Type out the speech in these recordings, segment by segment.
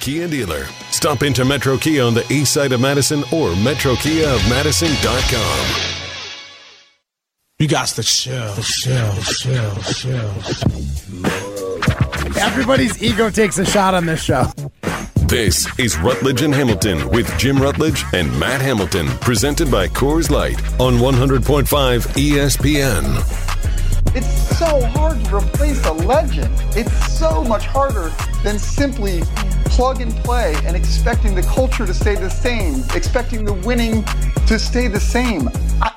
Kia dealer. Stop into Metro Kia on the east side of Madison or metrokiaofmadison.com. You got the chill, the chill, the chill, the chill. Everybody's ego takes a shot on this show. This is Rutledge and Hamilton with Jim Rutledge and Matt Hamilton, presented by Coors Light on 100.5 ESPN. It's so hard to replace a legend. It's so much harder than simply plug and play and expecting the culture to stay the same, expecting the winning to stay the same. I-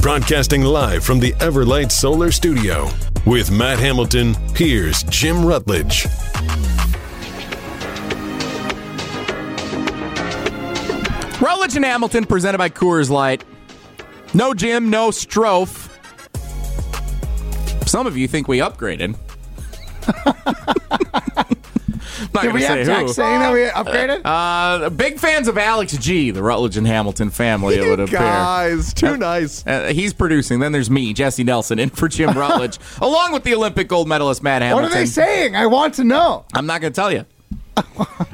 Broadcasting live from the Everlight Solar Studio with Matt Hamilton, here's Jim Rutledge. Rutledge and Hamilton presented by Coors Light. No Jim, no Strofe. Some of you think we upgraded. Not Did we have text saying that we upgraded? Uh, big fans of Alex G, the Rutledge and Hamilton family, it would appear. Guys, too nice. Uh, he's producing. Then there's me, Jesse Nelson, in for Jim Rutledge, along with the Olympic gold medalist Matt Hamilton. what are they saying? I want to know. I'm not going to tell you.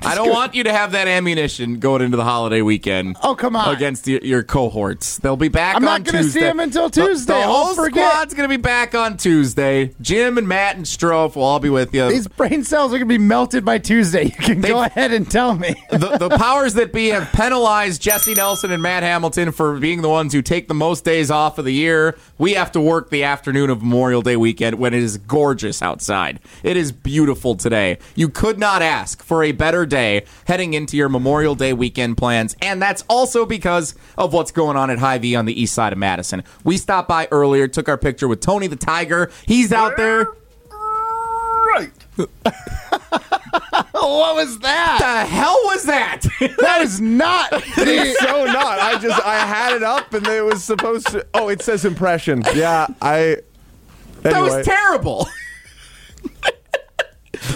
I don't want you to have that ammunition going into the holiday weekend. Oh, come on. Against your, your cohorts, they'll be back. I'm not gonna see them until Tuesday. The, I'll whole forget. squad's going to be back on Tuesday. Jim and Matt and Strofe will all be with you. These brain cells are going to be melted by Tuesday. You can go They've- ahead and tell me. the, the powers that be have penalized Jesse Nelson and Matt Hamilton for being the ones who take the most days off of the year. We have to work the afternoon of Memorial Day weekend when it is gorgeous outside. It is beautiful today. You could not ask for a better day heading into your Memorial Day weekend plans, and that's also because of what's going on at Hy-Vee on the east side of Madison. We stopped by earlier, took our picture with Tony the Tiger. He's out there. right. what was that? The hell was that? That is not the. so not. I just I had it up and it was supposed to. Oh, it says impression. Yeah, I. That was terrible.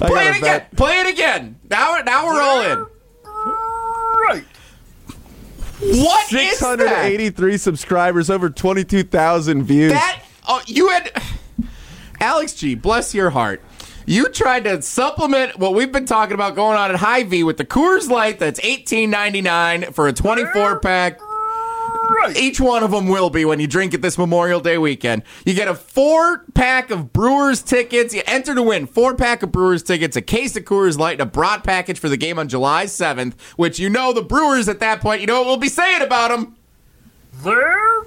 I Play it again. bet. Play it again. Now, now we're all in. Right. What is that? 683 subscribers, over 22,000 views. That oh, you had Alex G. Bless your heart. You tried to supplement what we've been talking about going on at Hy-Vee with the Coors Light. That's eighteen ninety nine for a twenty four pack. Each one of them will be when you drink it this Memorial Day weekend. You get a four pack of Brewers tickets. You enter to win four pack of Brewers tickets, a case of Coors Light, and a broad package for the game on July 7th, which you know the Brewers at that point, you know what we'll be saying about them. They're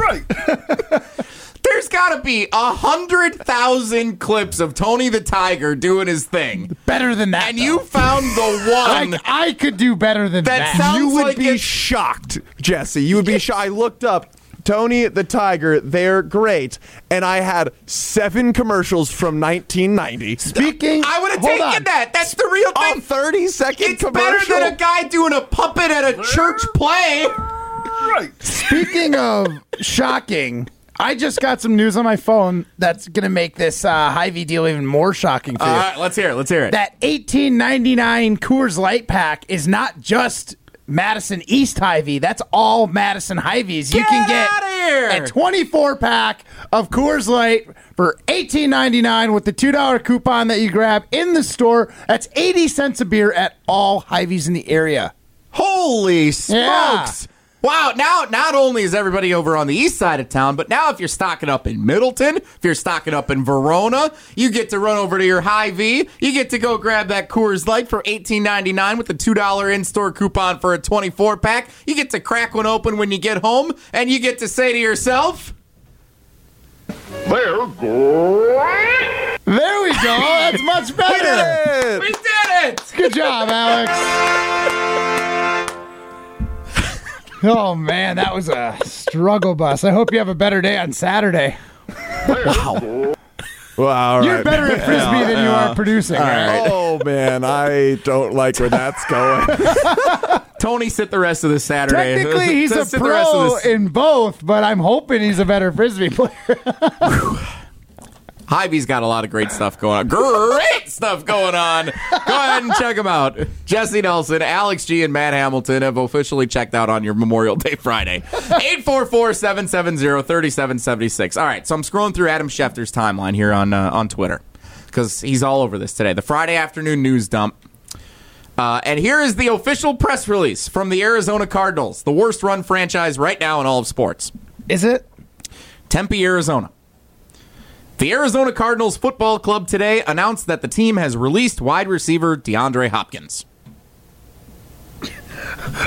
right. There's got to be a hundred thousand clips of Tony the Tiger doing his thing, better than that. and though. you found the one. I, I could do better than That that. sounds- you would like be it- shocked, Jesse. You would be shocked. I looked up Tony the Tiger. They're great, and I had seven commercials from 1990. Speaking, I would have taken on. that. That's the real A thing. 30 second it's commercial. better than a guy doing a puppet at a church play. Right. Speaking of shocking, I just got some news on my phone that's going to make this uh, Hy-Vee deal even more shocking for you. right, let's hear it. Let's hear it. that 1899 Coors Light pack is not just Madison East Hy-Vee. That's all Madison Hy-Vees. You Get can get a 24 pack of Coors Light for 18.99 with the $2 coupon that you grab in the store. That's 80 cents a beer at all Hy-Vees in the area. Holy smokes! Yeah. Wow, now not only is everybody over on the east side of town, but now if you're stocking up in Middleton, if you're stocking up in Verona, you get to run over to your Hy-Vee. You get to go grab that Coors Light for $18.99 with a $2 in-store coupon for a 24 pack. You get to crack one open when you get home, and you get to say to yourself, They're great. There we go. That's much better. "We did it!" Good job, Alex. Oh man, that was a struggle bus. I hope you have a better day on Saturday. Wow, all You're right. better at frisbee than you are producing. right? Oh man, I don't like where that's going. Tony, sit the rest of this Saturday. Technically, he's a Sit the rest of pro this- in both, but I'm hoping he's a better frisbee player. Hy-Vee's got a lot of great stuff going on. Great stuff going on. Go ahead and check them out. Jesse Nelson, Alex G, and Matt Hamilton have officially checked out on your Memorial Day Friday. 844-770-3776. All right, so I'm scrolling through Adam Schefter's timeline here on uh, on Twitter. because he's all over this today. The Friday afternoon news dump. Uh, and here is the official press release from the Arizona Cardinals, the worst run franchise right now in all of sports. Is it? Tempe, Arizona. The Arizona Cardinals Football Club today announced that the team has released wide receiver DeAndre Hopkins.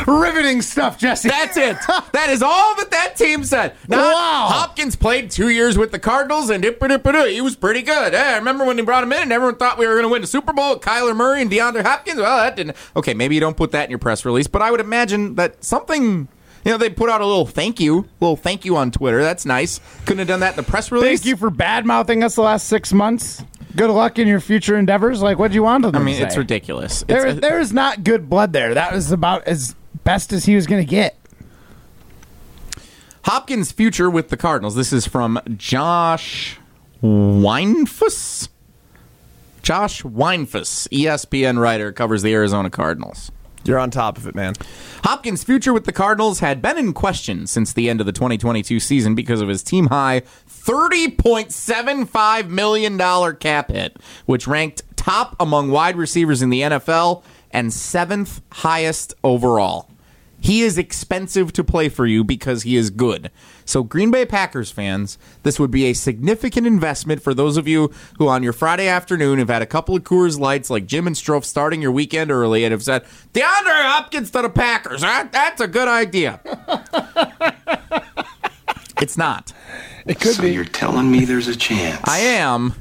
Riveting stuff, Jesse. That's it. that is all that that team said. Now, Wow. Hopkins played two years with the Cardinals, and he was pretty good. Hey, I remember when they brought him in, and everyone thought we were going to win the Super Bowl with Kyler Murray and DeAndre Hopkins. Well, that didn't. Okay, maybe you don't put that in your press release, but I would imagine that something. You know, they put out a little thank you, little thank you on Twitter. That's nice. Couldn't have done that in the press release. Thank you for bad mouthing us the last six months. Good luck in your future endeavors. Like, what do you want them I to mean, say? it's ridiculous. It's a- there is not good blood there. That was about as best as he was going to get. Hopkins' future with the Cardinals. This is from Josh Weinfuss. Josh Weinfuss, ESPN writer, covers the Arizona Cardinals. You're on top of it, man. Hopkins' future with the Cardinals had been in question since the end of the 2022 season because of his team high $30.75 million cap hit, which ranked top among wide receivers in the NFL and seventh highest overall. He is expensive to play for you because he is good. So, Green Bay Packers fans, this would be a significant investment for those of you who, on your Friday afternoon, have had a couple of Coors Lights like Jim and Strofe starting your weekend early and have said, DeAndre Hopkins to the Packers. That, that's a good idea. it's not. It could so be. you're telling me there's a chance? I am.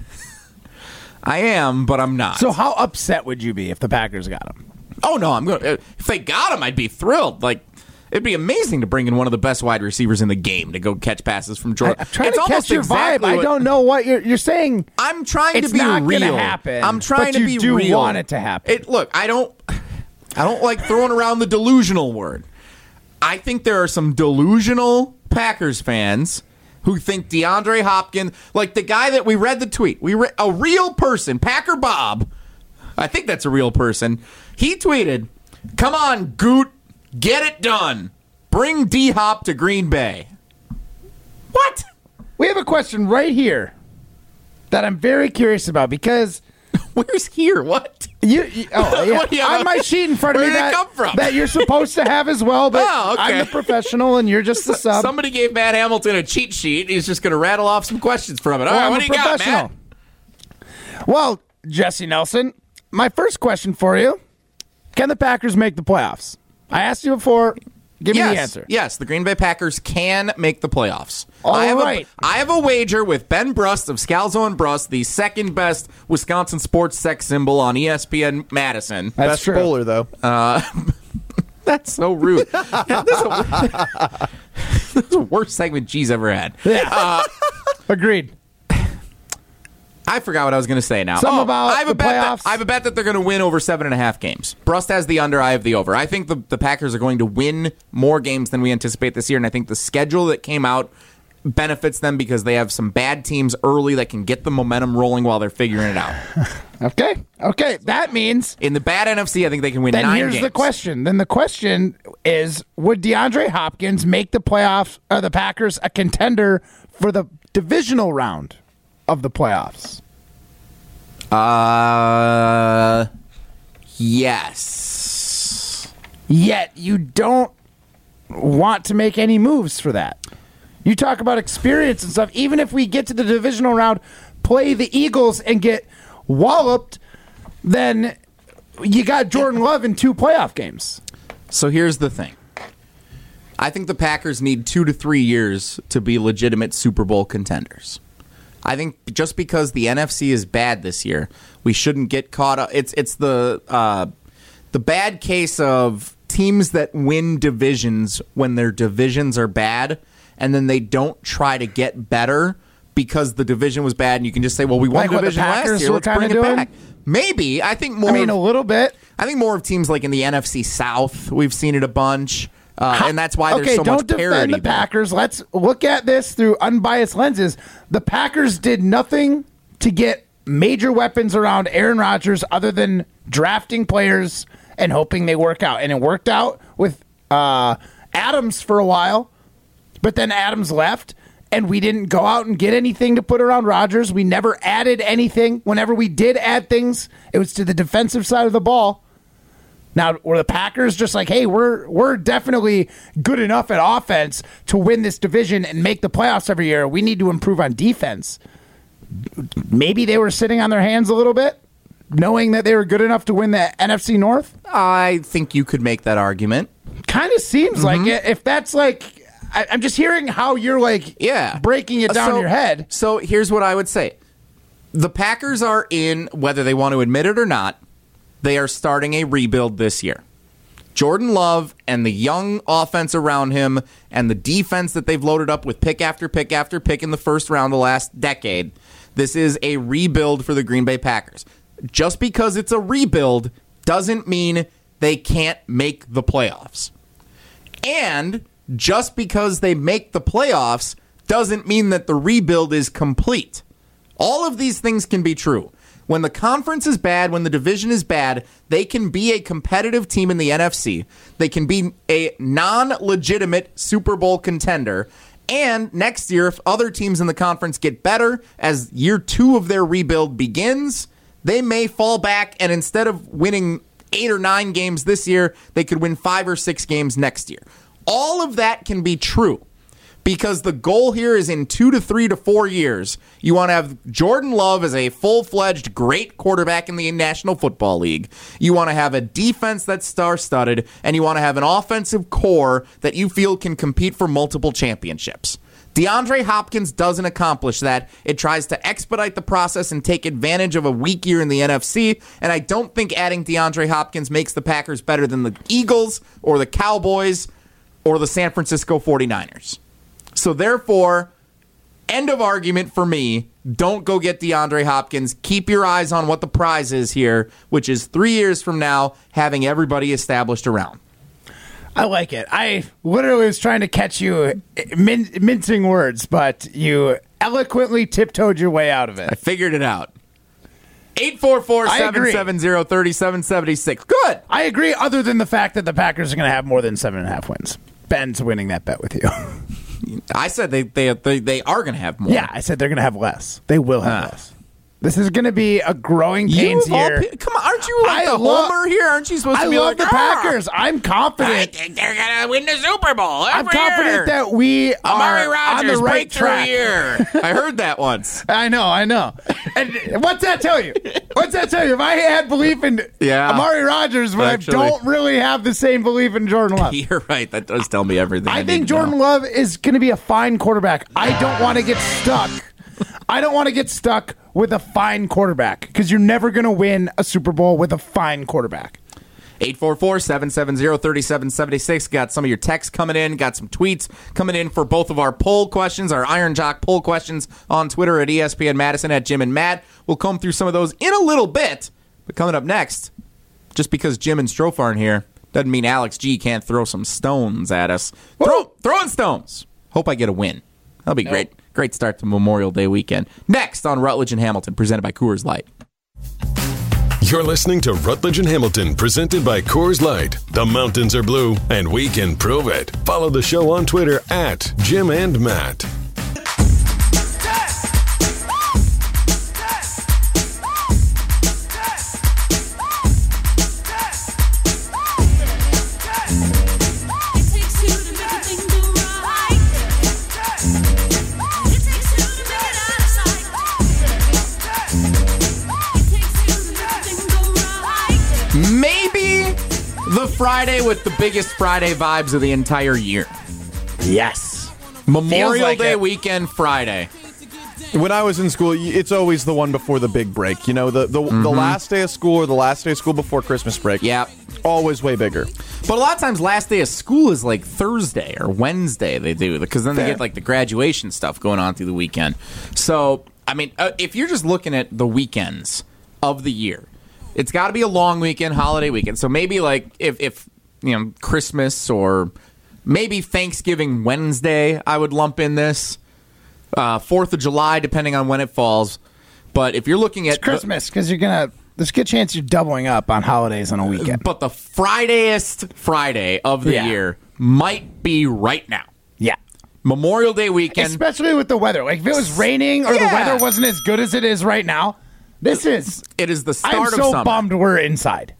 I am, but I'm not. So, how upset would you be if the Packers got him? Oh no, I'm going. to If they got him, I'd be thrilled. Like it'd be amazing to bring in one of the best wide receivers in the game to go catch passes from Jordan. I'm trying it's to almost catch your exactly vibe. I don't know what you're you're saying. I'm trying to be real. happen, I'm trying to you be do real. want it to happen. It look. I don't. I don't like throwing around the delusional word. I think there are some delusional Packers fans who think DeAndre Hopkins, like the guy that we read the tweet, we re- a real person, Packer Bob. I think that's a real person. He tweeted, "Come on, Goot, get it done. Bring D Hop to Green Bay." What? We have a question right here that I'm very curious about because Where's here? What? you, you- oh yeah, you on my sheet in front of Where me did it that, come from? that you're supposed to have as well, but Oh, okay. I'm the professional and you're just the sub. Somebody gave Matt Hamilton a cheat sheet. He's just going to rattle off some questions from it. All Well, right, I'm what a do you got, professional. Matt? Well, Jesse Nelson, my first question for you: Can the Packers make the playoffs? I asked you before. Give yes, me the answer. Yes, the Green Bay Packers can make the playoffs. All I have right. A, I have a wager with Ben Brust of Scalzo and Brust, the second best Wisconsin sports sex symbol on ESPN Madison. That's Best true. bowler, though. Uh, that's so rude. That's the that's the worst segment G's ever had. Yeah. Uh, Agreed. I forgot what I was going to say now. Something Oh, about I have a bet playoffs? That, I have a bet that they're going to win over seven and a half games. Brust has the under. I have the over. I think the, the Packers are going to win more games than we anticipate this year, and I think the schedule that came out benefits them because they have some bad teams early that can get the momentum rolling while they're figuring it out. Okay. Okay. That means In the bad NFC, I think they can win then nine here's games. the question. Then the question is: Would DeAndre Hopkins make the playoffs? Or the Packers a contender for the divisional round of the playoffs? Uh, yes. Yet you don't want to make any moves for that. You talk about experience and stuff. Even if we get to the divisional round, play the Eagles and get walloped, then you got Jordan Love in two playoff games. So here's the thing. I think the Packers need two to three years to be legitimate Super Bowl contenders. I think just because the NFC is bad this year, we shouldn't get caught up. It's it's the uh, the bad case of teams that win divisions when their divisions are bad, and then they don't try to get better because the division was bad, and you can just say, "Well, we won Like division last year. Let's bring it doing? back." Maybe I think more. I mean, of- a little bit. I think more of teams like in the NFC South, we've seen it a bunch, uh, and that's why there's okay, so don't much defend parity. the there. Packers. Let's look at this through unbiased lenses. The Packers did nothing to get major weapons around Aaron Rodgers other than drafting players and hoping they work out. And it worked out with uh, Adams for a while, but then Adams left, and we didn't go out and get anything to put around Rodgers. We never added anything. Whenever we did add things, it was to the defensive side of the ball. Now, were the Packers just like, hey, we're we're definitely good enough at offense to win this division and make the playoffs every year. We need to improve on defense. Maybe they were sitting on their hands a little bit, knowing that they were good enough to win the NFC North. I think you could make that argument. Kind of seems like mm-hmm. it. If that's like, I, I'm just hearing how you're like, Yeah. breaking it down So- in your head. So here's what I would say. The Packers are in, whether they want to admit it or not, they are starting a rebuild this year. Jordan Love and the young offense around him and the defense that they've loaded up with pick after pick after pick in the first round the last decade. This is a rebuild for the Green Bay Packers. Just because it's a rebuild doesn't mean they can't make the playoffs. And just because they make the playoffs doesn't mean that the rebuild is complete. All of these things can be true. When the conference is bad, when the division is bad, they can be a competitive team in the NFC. They can be a non legitimate Super Bowl contender. And next year, if other teams in the conference get better as year two of their rebuild begins, they may fall back and instead of winning eight or nine games this year, they could win five or six games next year. All of that can be true because the goal here is in two to three to four years, you want to have Jordan Love as a full fledged great quarterback in the National Football League. You want to have a defense that's star studded, and you want to have an offensive core that you feel can compete for multiple championships. DeAndre Hopkins doesn't accomplish that. It tries to expedite the process and take advantage of a weak year in the NFC. And I don't think adding DeAndre Hopkins makes the Packers better than the Eagles or the Cowboys or the San Francisco 49ers. So therefore, end of argument for me. Don't go get DeAndre Hopkins. Keep your eyes on what the prize is here, which is three years from now, having everybody established around. I like it. I literally was trying to catch you eh, min- mincing words, but you eloquently tiptoed your way out of it. I figured it out. 844-770-3776. Good. I agree, other than the fact that the Packers are going to have more than seven and a half wins. Ben's winning that bet with you. I said they they they, they are going to have more. yeah, I said they're going to have less. They will have Ah. less. This is going to be a growing You pains of year. pe- come on, aren't you like I the love- homer here? Aren't you supposed I to be love like the "Ah, Packers. I'm confident. I confident. think they're gonna win the Super Bowl. I'm confident year. that we Amari are on the right track. year. I heard that once. I know, I know. And what's that tell you? What's that tell you? If I had belief in Yeah. Amari Rodgers, but Actually. I don't really have the same belief in Jordan Love. You're right. That does tell me everything. I, I think need know. Jordan Love is going to be a fine quarterback. I don't want to get stuck. I don't want to get stuck with a fine quarterback because you're never going to win a Super Bowl with a fine quarterback. 844-770-3776. Got some of your texts coming in. Got some tweets coming in for both of our poll questions, our Iron Jock poll questions on Twitter at ESPN Madison at Jim and Matt. We'll comb through some of those in a little bit. But coming up next, just because Jim and Strofe aren't here doesn't mean Alex G can't throw some stones at us. Throw, throwing stones. Hope I get a win. That'll be great. Great start to Memorial Day weekend. Next on Rutledge and Hamilton, presented by Coors Light. You're listening to Rutledge and Hamilton, presented by Coors Light. The mountains are blue, and we can prove it. Follow the show on Twitter at Jim and Matt. Friday with the biggest Friday vibes of the entire year. Yes. Memorial like Day it. weekend Friday. When I was in school, it's always the one before the big break. You know, the the, the Mm-hmm. last day of school or the last day of school before Christmas break. Yeah, Always way bigger. But a lot of times last day of school is like Thursday or Wednesday they do because then they get like the graduation stuff going on through the weekend. So, I mean, uh, if you're just looking at the weekends of the year, it's got to be a long weekend, holiday weekend. So maybe like if if you know Christmas or maybe Thanksgiving Wednesday, I would lump in this. Uh, Fourth of July, depending on when it falls. But if you're looking at the- Christmas because you're gonna. There's a good chance you're doubling up on holidays on a weekend. but the Fridayest Friday of the Yeah. year might be right now. Yeah. Memorial Day weekend. Especially with the weather. Like if it was raining or the weather wasn't as good as it is right now, this is. it is the start I'm of so summer. bummed we're inside.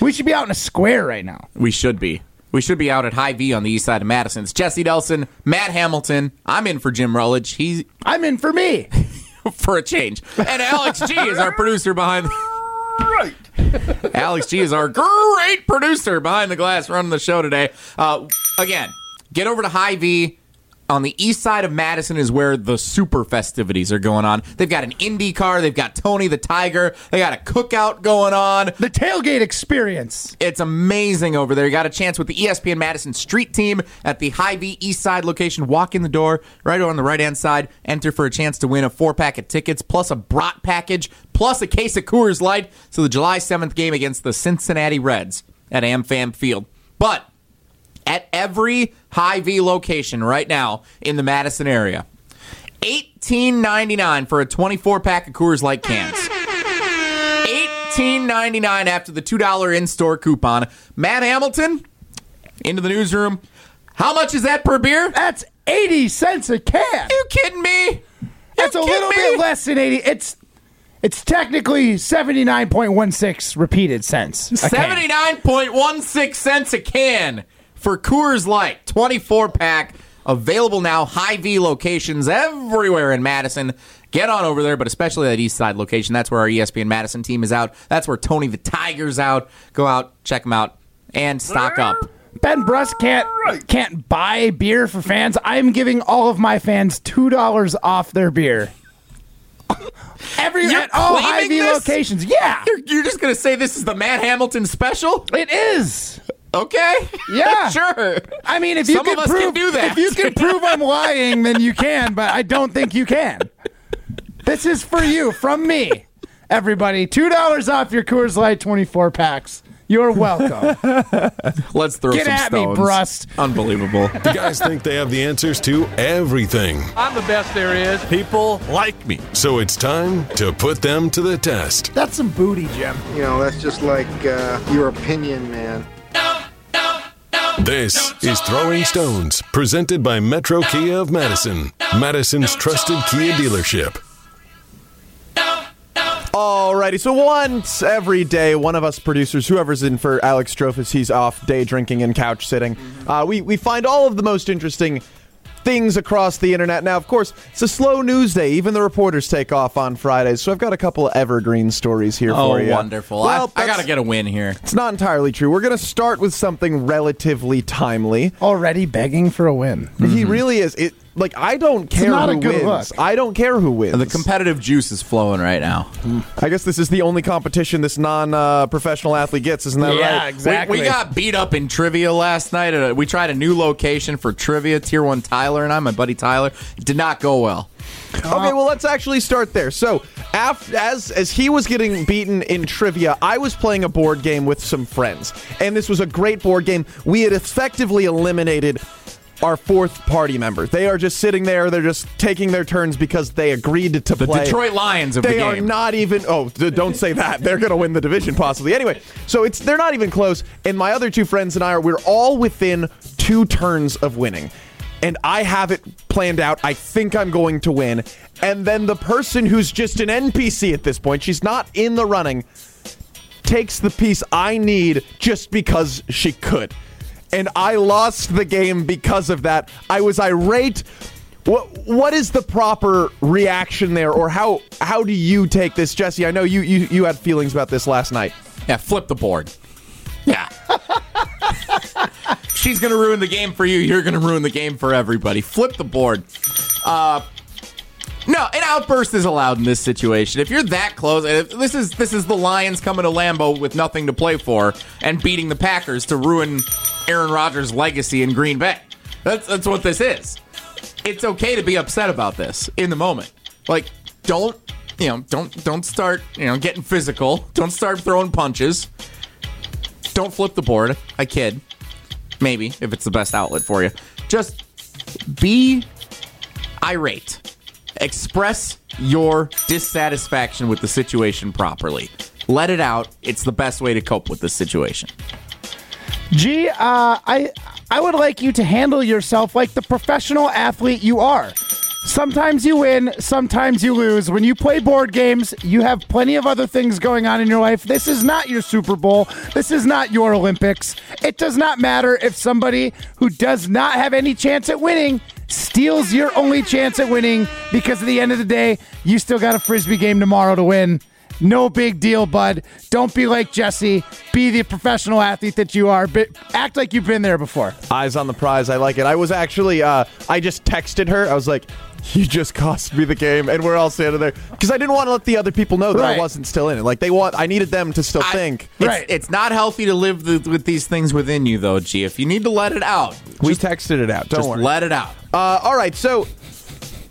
We should be out in a square right now. We should be. We should be out at Hy-Vee on the east side of Madison. It's Jesse Nelson, Matt Hamilton. I'm in for Jim Rutledge. He's I'm in for me. for a change. And Alex G is our producer behind. Right. Alex G is our great producer behind the glass running the show today. Uh, again, get over to Hy-Vee. On the east side of Madison is where the super festivities are going on. They've got an Indy car. They've got Tony the Tiger. They got a cookout going on. The tailgate experience. It's amazing over there. You got a chance with the ESPN Madison Street Team at the Hy-Vee East Side location. Walk in the door, right on the right hand side. Enter for a chance to win a four pack of tickets, plus a brat package, plus a case of Coors Light. So the July 7th game against the Cincinnati Reds at AmFam Field. But at every Hy-Vee location right now in the Madison area, eighteen ninety nine for a twenty four pack of Coors Light cans. Eighteen ninety nine after the two dollar in store coupon. Matt Hamilton into the newsroom. How much is that per beer? That's 80 cents a can. You kidding me? You That's a little me? bit less than 80. It's it's technically 79.16 repeated cents. Seventy nine point one six cents a can for Coors Light, twenty four pack. Available now, Hy-Vee locations everywhere in Madison. Get on over there, but especially that East Side location. That's where our ESPN Madison team is out. That's where Tony the Tiger's out. Go out, check them out, and stock up. Ben Brust can't can't buy beer for fans. I'm giving all of my fans two dollars off their beer. Every You're at all claiming Hy-Vee this? locations. Yeah, You're, you're just gonna say this is the Matt Hamilton special? it is. Okay. Yeah. sure. I mean, if you Some can of us prove can do that. if you can prove I'm lying, then you can. But I don't think you can. This is for you from me, everybody. Two dollars off your Coors Light 24 packs. You're welcome. Let's throw Get some at me, stones. Brust. Unbelievable. The guys think they have the answers to everything. I'm the best there is. People like me. So it's time to put them to the test. That's some booty, Jim. You know, that's just like uh, your opinion, man. This is Throwing Stones, presented by Metro Kia of Madison, Madison's trusted Kia dealership. Alrighty, so once every day, one of us producers, whoever's in for Alex Strophus, he's off day drinking and couch sitting. Uh, we we find all of the most interesting things across the internet. Now, of course, it's a slow news day. Even the reporters take off on Fridays, so I've got a couple of evergreen stories here Oh, for you. wonderful. Well, I, I got to get a win here. It's not entirely true. We're going to start with something relatively timely. Already begging for a win. He really is. It like I don't care not a who good wins. look. I don't care who wins. The competitive juice is flowing right now. I guess this is the only competition this non-professional athlete gets, isn't that Yeah, right? exactly. We, we got beat up in trivia last night. Uh, we tried a new location for trivia. Tier one Tyler and I, my buddy Tyler, it did not go well. Okay, well, let's actually start there. So, af- as as he was getting beaten in trivia, I was playing a board game with some friends, and this was a great board game. We had effectively eliminated our fourth party member. They are just sitting there; they're just taking their turns because they agreed to The play. Detroit Lions of They the are not even. Oh, d- don't say that. They're going to win the division possibly. Anyway, so it's they're not even close. And my other two friends and I are we're all within two turns of winning. And I have it planned out. I think I'm going to win. And then the person who's just an NPC at this point, she's not in the running, takes the piece I need just because she could. And I lost the game because of that. I was irate. What what is the proper reaction there or how how do you take this, Jesse? I know you you, you had feelings about this last night. Yeah, flip the board. Yeah. She's to ruin the game for you. You're to ruin the game for everybody. Flip the board. Uh, no, an outburst is allowed in this situation. If you're that close, this is this is the Lions coming to Lambeau with nothing to play for and beating the Packers to ruin Aaron Rodgers' legacy in Green Bay. That's that's what this is. It's okay to be upset about this in the moment. Like, don't you know? Don't don't start you know getting physical. Don't start throwing punches. Don't flip the board. I kid. Maybe if it's the best outlet for you. Just be irate. Express your dissatisfaction with the situation properly. Let it out. It's the best way to cope with this situation. Gee, uh, I I would like you to handle yourself like the professional athlete you are. Sometimes you win, sometimes you lose. When you play board games, you have plenty of other things going on in your life. This is not your Super Bowl. This is not your Olympics. It does not matter if somebody who does not have any chance at winning steals your only chance at winning because at the end of the day, you still got a frisbee game tomorrow to win. No big deal, bud. Don't be like Jesse. Be the professional athlete that you are. But act like you've been there before. Eyes on the prize. I like it. I was actually, uh, I just texted her. I was like, you just cost me the game. And we're all standing there. Because I didn't want to let the other people know that I wasn't still in it. Like, they want, I needed them to still I- think. It's, Right. It's not healthy to live the, with these things within you, though, G. If you need to let it out, We texted it out. Don't just worry. let it out. uh, all right. So,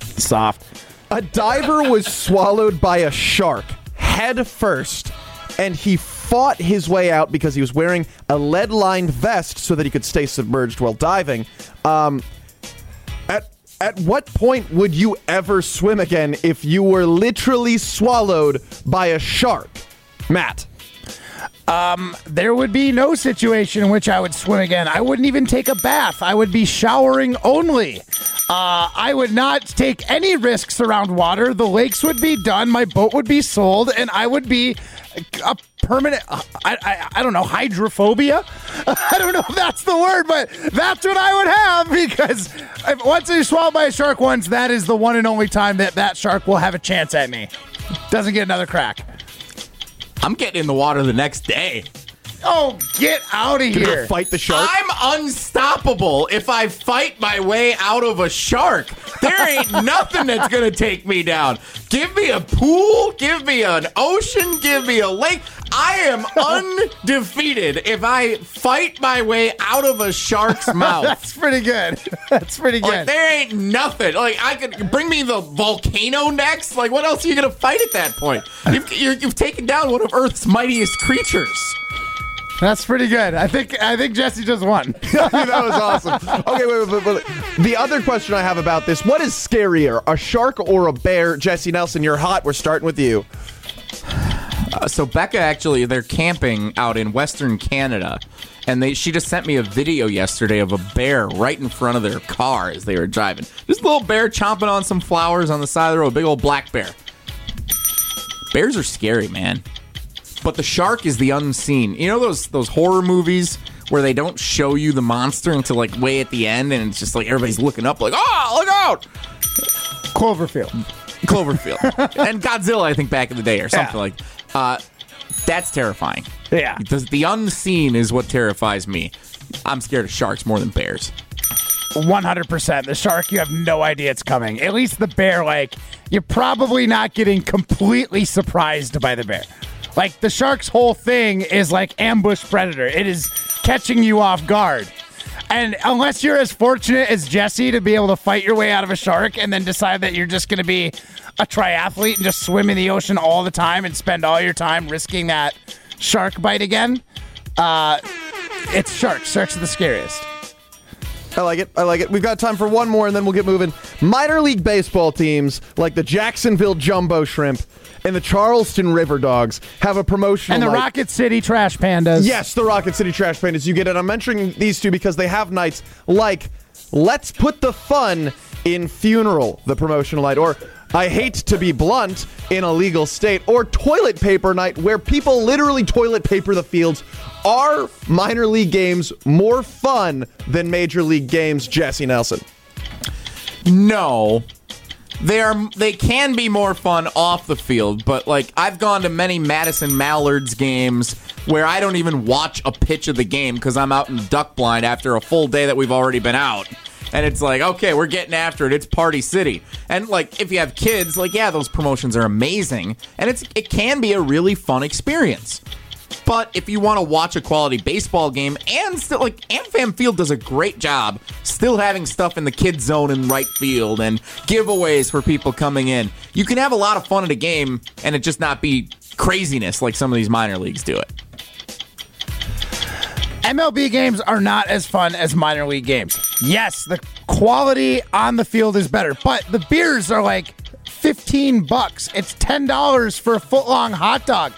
Soft. a diver was swallowed by a shark head first, and he fought his way out because he was wearing a lead lined vest so that he could stay submerged while diving. Um, at at what point would you ever swim again if you were literally swallowed by a shark? Matt. There would be no situation in which I would swim again. I wouldn't even take a bath. I would be showering only. Uh, I would not take any risks around water. The lakes would be done. My boat would be sold, and I would be a permanent. Uh, I, I, I don't know hydrophobia. I don't know if that's the word, but that's what I would have because if, once you're swallowed by a shark once, that is the one and only time that that shark will have a chance at me. Doesn't get another crack. I'm getting in the water the next day. Oh, get out of here! fight the shark? I'm unstoppable if I fight my way out of a shark. There ain't nothing that's gonna take me down. Give me a pool, give me an ocean, give me a lake. I am undefeated if I fight my way out of a shark's mouth. That's pretty good. That's pretty good. Like there ain't nothing. Like I could bring me the volcano next. Like what else are you gonna fight at that point? You've, you're, you've taken down one of Earth's mightiest creatures. That's pretty good. I think I think Jesse just won. that was awesome. Okay, wait, wait, wait, wait. The other question I have about this: What is scarier, a shark or a bear? Jesse Nelson, you're hot. We're starting with you. Uh, so Becca actually they're camping out in Western Canada, and they she just sent me a video yesterday of a bear right in front of their car as they were driving. This little bear chomping on some flowers on the side of the road, big old black bear. Bears are scary, man. But the shark is the unseen. You know those those horror movies where they don't show you the monster until like way at the end, and it's just like everybody's looking up, like, "Oh, look out!" Cloverfield. Cloverfield and Godzilla, I think back in the day or something Yeah. like. Uh, that's terrifying. Yeah. The, the unseen is what terrifies me. I'm scared of sharks more than bears. One hundred percent. The shark, you have no idea it's coming. At least the bear, like you're probably not getting completely surprised by the bear. Like the shark's whole thing is like ambush predator. It is catching you off guard. And unless you're as fortunate as Jesse to be able to fight your way out of a shark and then decide that you're just going to be a triathlete and just swim in the ocean all the time and spend all your time risking that shark bite again, uh, it's sharks. Sharks are the scariest. I like it. I like it. We've got time for one more, and then we'll get moving. Minor league baseball teams like the Jacksonville Jumbo Shrimp and the Charleston River Dogs have a promotion. And the night. Rocket City Trash Pandas. Yes, the Rocket City Trash Pandas. You get it. I'm mentioning these two because they have nights like Let's Put the Fun in Funeral, the promotional night, or I Hate to Be Blunt in a Legal State, or Toilet Paper Night, where people literally toilet paper the fields. Are minor league games more fun than major league games, Jesse Nelson? No. They are they can be more fun off the field, but like I've gone to many Madison Mallards games where I don't even watch a pitch of the game because I'm out in duck blind after a full day that we've already been out. And it's like, okay, we're getting after it. It's Party City. And like if you have kids, like yeah, those promotions are amazing. And it's it can be a really fun experience. But if you want to watch a quality baseball game and still like AmFam Field does a great job still having stuff in the kids zone in right field and giveaways for people coming in. You can have a lot of fun at a game and it just not be craziness like some of these minor leagues do it. MLB games are not as fun as minor league games. Yes, the quality on the field is better, but the beers are like 15 bucks. It's $10 for a foot long hot dog.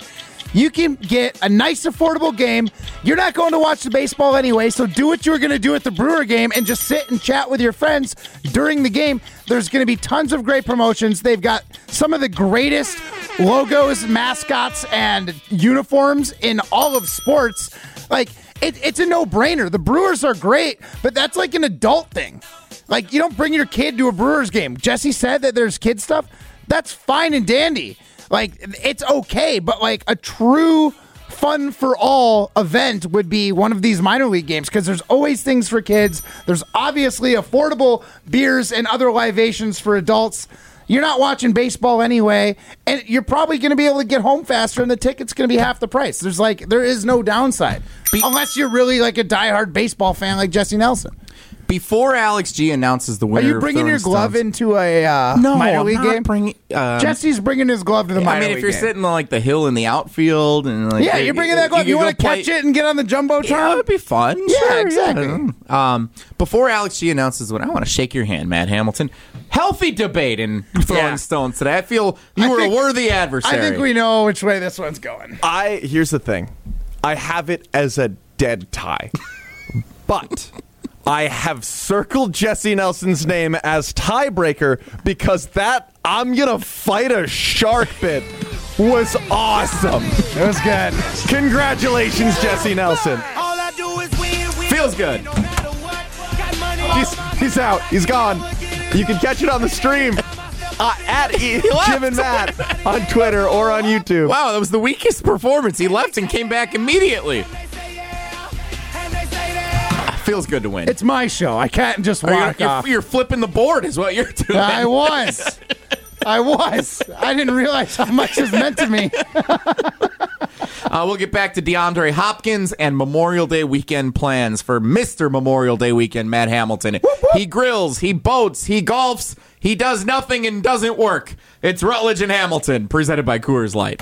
You can get a nice, affordable game. You're not going to watch the baseball anyway, so do what you were going to do at the Brewer game and just sit and chat with your friends during the game. There's going to be tons of great promotions. They've got some of the greatest logos, mascots, and uniforms in all of sports. Like, it, it's a no brainer. The Brewers are great, but that's like an adult thing. Like, you don't bring your kid to a Brewers game. Jesse said that there's kid stuff. That's fine and dandy. Like, it's okay, but like a true fun for all event would be one of these minor league games because there's always things for kids. There's obviously affordable beers and other libations for adults. You're not watching baseball anyway, and you're probably going to be able to get home faster, and the ticket's going to be half the price. There's like, there is no downside. Unless you're really like a diehard baseball fan like Jesse Nelson. Before Alex G announces the winner, Are winner, you bringing your glove Stones- into a uh, No, minor I'm league not game? bringing- um, Jesse's bringing his glove to the minor I mean, if league you're game. sitting on like the hill in the outfield and like yeah, you're bringing that glove. You, could want to go play- catch it and get on the jumbotron? Yeah, it would be fun. Yeah, Sure, exactly. Um, before Alex G announces what I want to shake your hand, Matt Hamilton. Healthy debate in throwing Yeah. stones today. I feel you I were think- a worthy adversary. I think we know which way this one's going. I here's the thing. I have it as a dead tie. but I have circled Jesse Nelson's name as tiebreaker because that I'm gonna fight a shark bit was awesome. It was good. Congratulations, Jesse Nelson. feels good. He's, he's out. He's gone. You can catch it on the stream uh, at e- Jim and Matt on Twitter or on YouTube. Wow, that was the weakest performance. He left and came back immediately. Feels good to win. It's my show. I can't just walk you're, off. you're flipping the board, is what you're doing. I was. I was. I didn't realize how much this meant to me. Uh, we'll get back to DeAndre Hopkins and Memorial Day weekend plans for Mr. Memorial Day weekend, Matt Hamilton. He grills, he boats, he golfs, he does nothing and doesn't work. It's Rutledge and Hamilton, presented by Coors Light.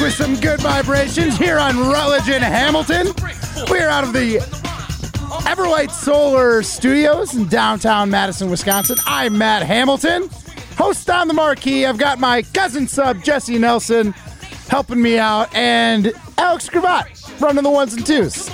With some good vibrations here on Rutledge and Hamilton. We're out of the Everlight Solar Studios in downtown Madison, Wisconsin. I'm Matt Hamilton, host on the marquee. I've got my cousin sub, Jesse Nelson, helping me out, and Alex Cravat running the ones and twos.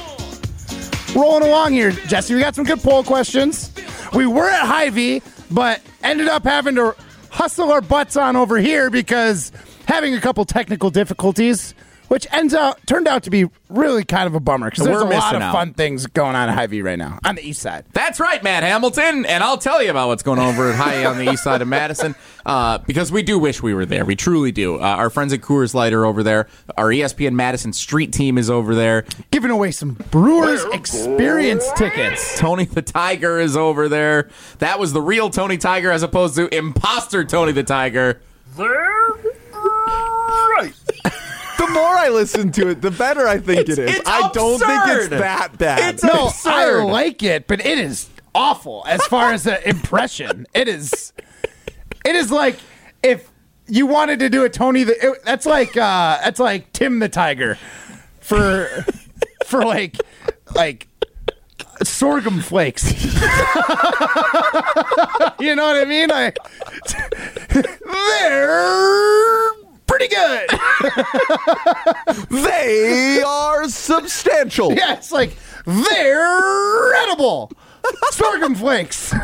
Rolling along here, Jesse. We got some good poll questions. We were at Hy-Vee, but ended up having to hustle our butts on over here because having a couple technical difficulties, which ends out turned out to be really kind of a bummer because there's We're a lot missing of out. fun things going on at Hy-Vee right now on the east side. That's right, Matt Hamilton, and I'll tell you about what's going on over at High on the east side of Madison uh, because we do wish we were there. We truly do. Uh, our friends at Coors Light are over there. Our ESPN Madison Street team is over there. Giving away some Brewers experience tickets. Tony the Tiger is over there. That was the real Tony Tiger as opposed to imposter Tony the Tiger. The more I listen to it, the better I think It's- it is. it's I don't think it's that bad. It's No, absurd. I like it, but it is awful as far as the impression. It is. It is like if you wanted to do a Tony the. It, that's like uh that's like Tim the Tiger for for like like sorghum flakes. you know what I mean? I, they're pretty good. they are substantial. Yeah, it's like they're edible. Sorghum flakes.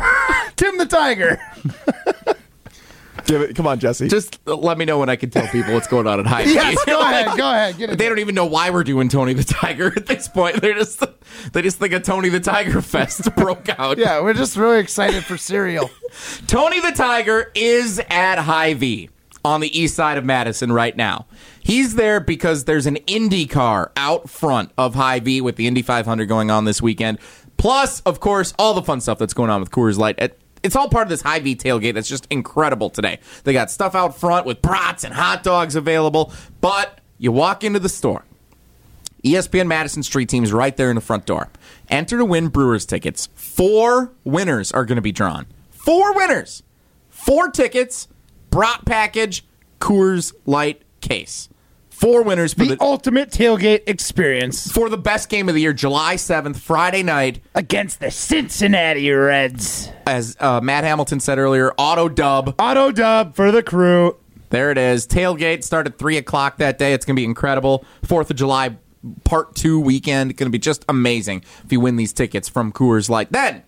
Tim the Tiger. Give it. Come on, Jesse. Just let me know when I can tell people what's going on at High. Yes, go ahead, go ahead. Get it. They don't even know why we're doing Tony the Tiger at this point. They're just they just think a Tony the Tiger fest broke out. Yeah, we're just really excited for cereal. Tony the Tiger is at Hy-Vee on the east side of Madison right now. He's there because there's an Indy car out front of Hy-Vee with the Indy 500 going on this weekend. Plus, of course, all the fun stuff that's going on with Coors Light. It's all part of this Hy-Vee tailgate that's just incredible today. They got stuff out front with brats and hot dogs available, but you walk into the store. ESPN Madison Street team's right there in the front door. Enter to win Brewers tickets. Four winners are going to be drawn. Four winners. Four tickets, brat package, Coors Light case. Four winners for The the, ultimate tailgate experience for the best game of the year, July 7th, Friday night. against the Cincinnati Reds. As uh, Matt Hamilton said earlier, auto dub. Auto dub for the crew. There it is. Tailgate start at 3 o'clock that day. It's going to be incredible. 4th of July part two weekend. Going to be just amazing if you win these tickets from Coors Light. Then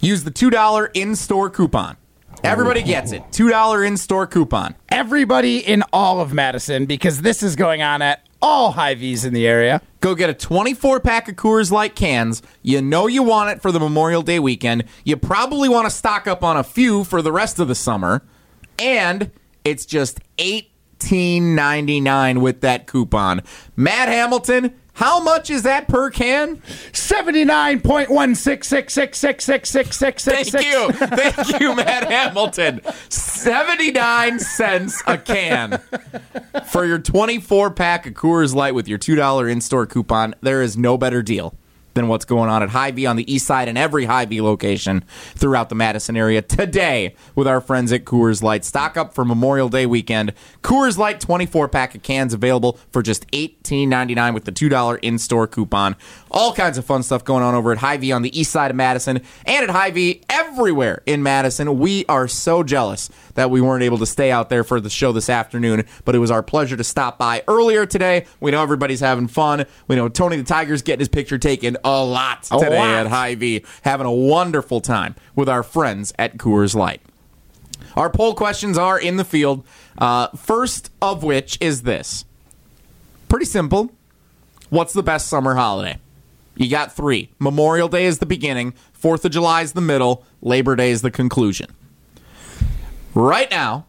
use the $2 in store coupon. Everybody gets it. $2 in store coupon. Everybody in all of Madison, because this is going on at all Hy-Vee's in the area. Go get a 24 pack of Coors Light cans. You know you want it for the Memorial Day weekend. You probably want to stock up on a few for the rest of the summer. And it's just $18.99 with that coupon. Matt Hamilton, how much is that per can? Seventy nine point one six six six six six six six six. Thank you. Thank you, Matt Hamilton. 79 cents a can for your 24 pack of Coors Light with your $2 in store coupon. There is no better deal than what's going on at Hy-Vee on the east side and every Hy-Vee location throughout the Madison area today with our friends at Coors Light. Stock up for Memorial Day weekend. Coors Light 24 pack of cans available for just $18.99 with the $2 in store coupon. All kinds of fun stuff going on over at Hy-Vee on the east side of Madison and at Hy-Vee everywhere in Madison. We are so jealous that we weren't able to stay out there for the show this afternoon, but it was our pleasure to stop by earlier today. We know everybody's having fun. We know Tony the Tiger's getting his picture taken a lot today lot. at Hy-Vee, having a wonderful time with our friends at Coors Light. Our poll questions are in the field. Uh, first of which is this. Pretty simple. What's the best summer holiday? You got three. Memorial Day is the beginning, Fourth of July is the middle, Labor Day is the conclusion. Right now,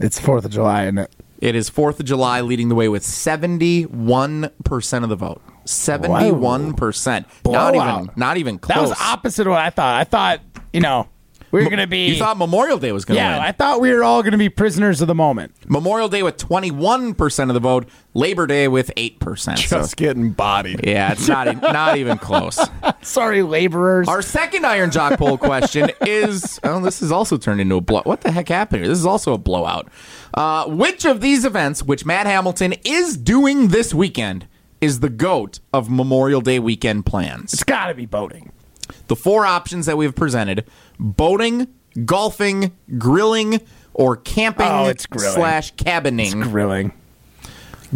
It's Fourth of July, isn't it? it is Fourth of July leading the way with seventy-one percent of the vote. Seventy-one percent. Not even, not even close. That was opposite of what I thought. I thought, you know, we were going to be. You thought Memorial Day was going to yeah, win. I thought we were all going to be prisoners of the moment. Memorial Day with 21% of the vote, Labor Day with 8%. So, Just getting bodied. yeah, it's not, e- not even close. Sorry, laborers. Our second Iron Jock poll question is oh, this is also turned into a blow. What the heck happened here? This is also a blowout. Uh, which of these events, which Matt Hamilton is doing this weekend, is the GOAT of Memorial Day weekend plans? it's got to be boating. The four options that we've presented boating, golfing, grilling, or camping Oh, it's grilling. slash cabining. Grilling.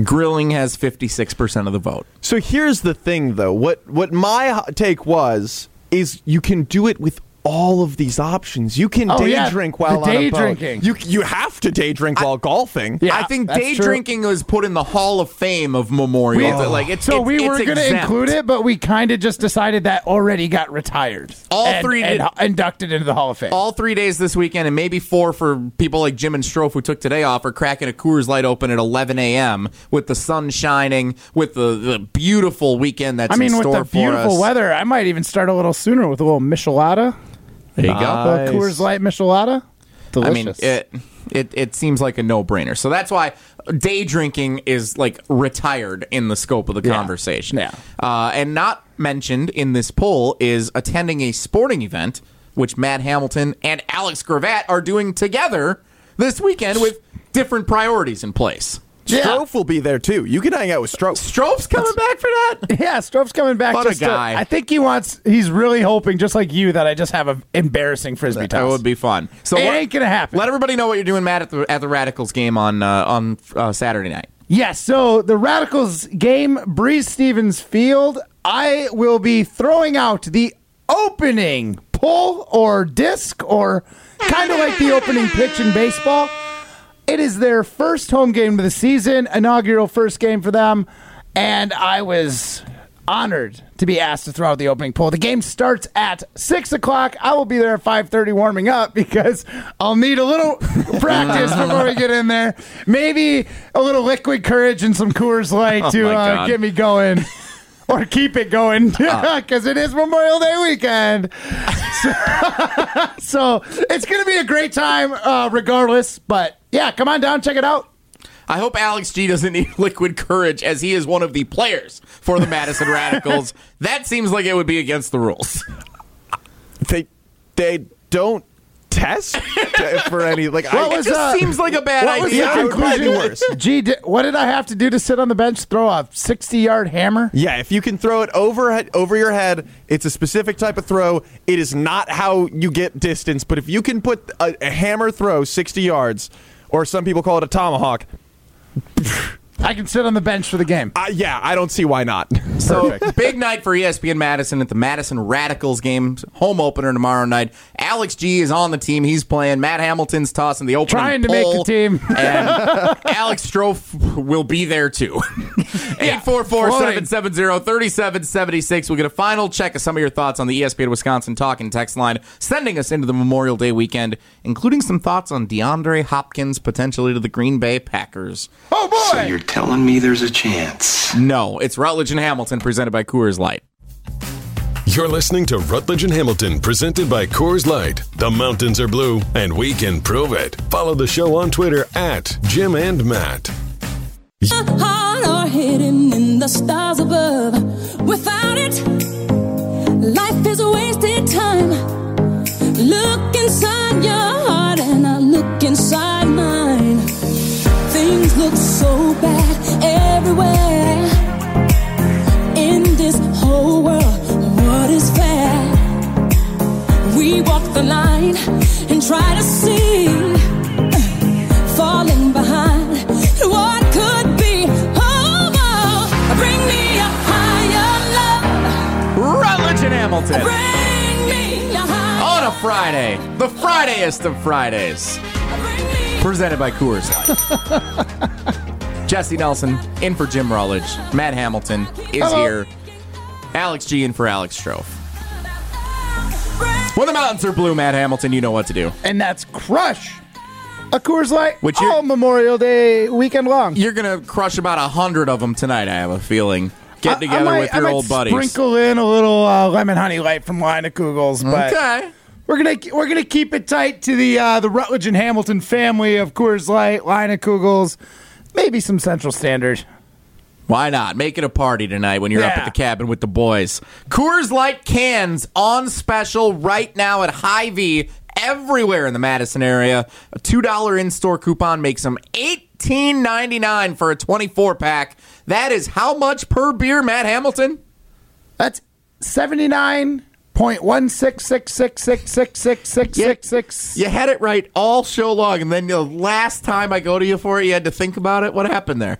Grilling has 56% of the vote. So here's the thing, though. What what my take was is you can do it with all of these options. You can Oh, day yeah, drink while the on day a boat. drinking. You you have to day drink while golfing. Yeah, I think day true. drinking was put in the Hall of Fame of Memorial. Day. like it's So it's- we it's were going to include it, but we kind of just decided that already got retired. All and, three and did- inducted into the Hall of Fame. all three days this weekend, and maybe four for people like Jim and Strofe who took today off, are cracking a Coors Light open at 11 a.m. with the sun shining, with the, the beautiful weekend that's I mean, in with store the beautiful us. weather, I might even start a little sooner with a little Michelada. There you go. A Coors Light Michelada. I mean, it, it it seems like a no brainer. So that's why day drinking is like retired in the scope of the Yeah. conversation. Yeah. Uh, and not mentioned in this poll is attending a sporting event, which Matt Hamilton and Alex Gravatt are doing together this weekend with different priorities in place. Strofe will be there too. You can hang out with Strofe. Strope's coming back for that. Yeah, Strope's coming back. What a just to- guy. I think he wants. He's really hoping, just like you, that I just have an embarrassing frisbee That toss. would be fun. So It what- ain't gonna happen. Let everybody know what you're doing, Matt, at the at the Radicals game on uh, on uh, Saturday night. Yes, so the Radicals game, Breese Stevens Field. I will be throwing out the opening pull or disc, or kind of like the opening pitch in baseball. It is their first home game of the season, inaugural first game for them, and I was honored to be asked to throw out the opening pull. The game starts at six o'clock. I will be there at five thirty warming up because I'll need a little practice before we get in there. Maybe a little liquid courage and some Coors Light Oh to uh, get me going. Or keep it going Uh. because it is Memorial Day weekend. So, so it's going to be a great time uh, regardless. But yeah, come on down, check it out. I hope Alex G doesn't need liquid courage as he is one of the players for the Madison Radicals. That seems like it would be against the rules. They they don't test for any like. What I, was It just uh, seems like a bad what was the It would probably be conclusion? worse. Gee, di- what did I have to do to sit on the bench? Throw a sixty-yard hammer? Yeah, if you can throw it over over your head, it's a specific type of throw. It is not how you get distance, but if you can put a, a hammer throw 60 yards, or some people call it a tomahawk, I can sit on the bench for the game. uh, yeah, I don't see why not. So big night for ESPN Madison at the Madison Radicals game, home opener tomorrow night. Alex G is on the team. He's playing. Matt Hamilton's tossing the opening Trying to make pull, the team. and Alex Strofe will be there too. 844-770-3776. We'll get a final check of some of your thoughts on the ESPN Wisconsin Talking text line, sending us into the Memorial Day weekend, including some thoughts on DeAndre Hopkins potentially to the Green Bay Packers. Oh boy! So you're telling me there's a chance? No, it's Rutledge and Hamilton presented by Coors Light. You're listening to Rutledge and Hamilton, presented by Coors Light. The mountains are blue, and we can prove it. Follow the show on Twitter at Jim and Matt. heart are hidden in the stars above. Without it, life is a wasted time. Look inside your Things look so bad everywhere. In this whole world, what is fair? We walk the line and try to see falling behind what could be. Oh, oh, bring me a higher love. Rutledge and Hamilton. Bring me a higher on a Friday, the Fridayest of Fridays, presented by Coors Light. Jesse Nelson in for Jim Rutledge. Matt Hamilton is Hello. here. Alex G in for Alex Strofe. When the mountains are blue, Matt Hamilton, you know what to do. and that's crush a Coors Light Which all Memorial Day weekend long. You're gonna crush about a hundred of them tonight. I have a feeling. Get I- together I might, with your old buddies. Sprinkle in a little uh, lemon honey light from Leinenkugel's, but Okay. We're gonna we're gonna keep it tight to the uh, the Rutledge and Hamilton family of Coors Light, Leinenkugel's, maybe some Central Standard. Why not? Make it a party tonight when you're up at the cabin with the boys. Coors Light cans on special right now at Hy-Vee everywhere in the Madison area. A $2 in-store coupon makes them $18.99 for a 24-pack. That is how much per beer, Matt Hamilton? That's seventy nine Point one six six six six six six six you, had it right all show long, and then the last time I go to you for it, you had to think about it. What happened there?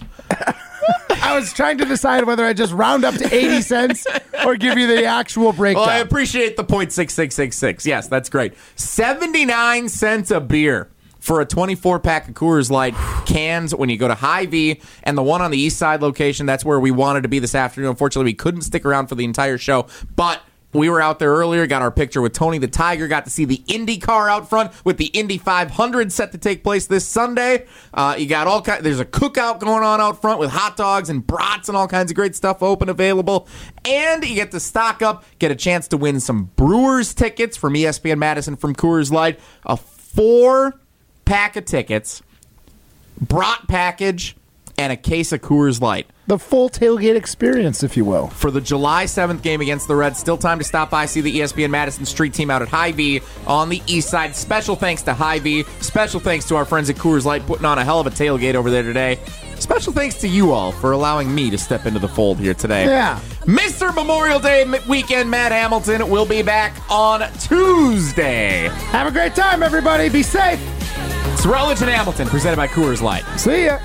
I was trying to decide whether I just round up to eighty cents or give you the actual breakdown. Well, I appreciate the point six six six six. Yes, that's great. Seventy nine cents a beer for a 24 pack of Coors Light cans when you go to Hy-Vee and the one on the East Side location. That's where we wanted to be this afternoon. Unfortunately, we couldn't stick around for the entire show, but we were out there earlier, got our picture with Tony the Tiger, got to see the Indy car out front with the Indy 500 set to take place this Sunday. Uh, you got all kind. There's a cookout going on out front with hot dogs and brats and all kinds of great stuff open available. And you get to stock up, get a chance to win some Brewers tickets from ESPN Madison from Coors Light, a four pack of tickets, brat package, and a case of Coors Light the full tailgate experience, if you will. for the July 7th game against the Reds. Still time to stop by, see the ESPN Madison Street team out at Hy-Vee on the east side. Special thanks to Hy-Vee. Special thanks to our friends at Coors Light putting on a hell of a tailgate over there today. Special thanks to you all for allowing me to step into the fold here today. Yeah. Mr. Memorial Day weekend, Matt Hamilton will be back on Tuesday. Have a great time, everybody. Be safe. It's Rutledge and Hamilton presented by Coors Light. See ya.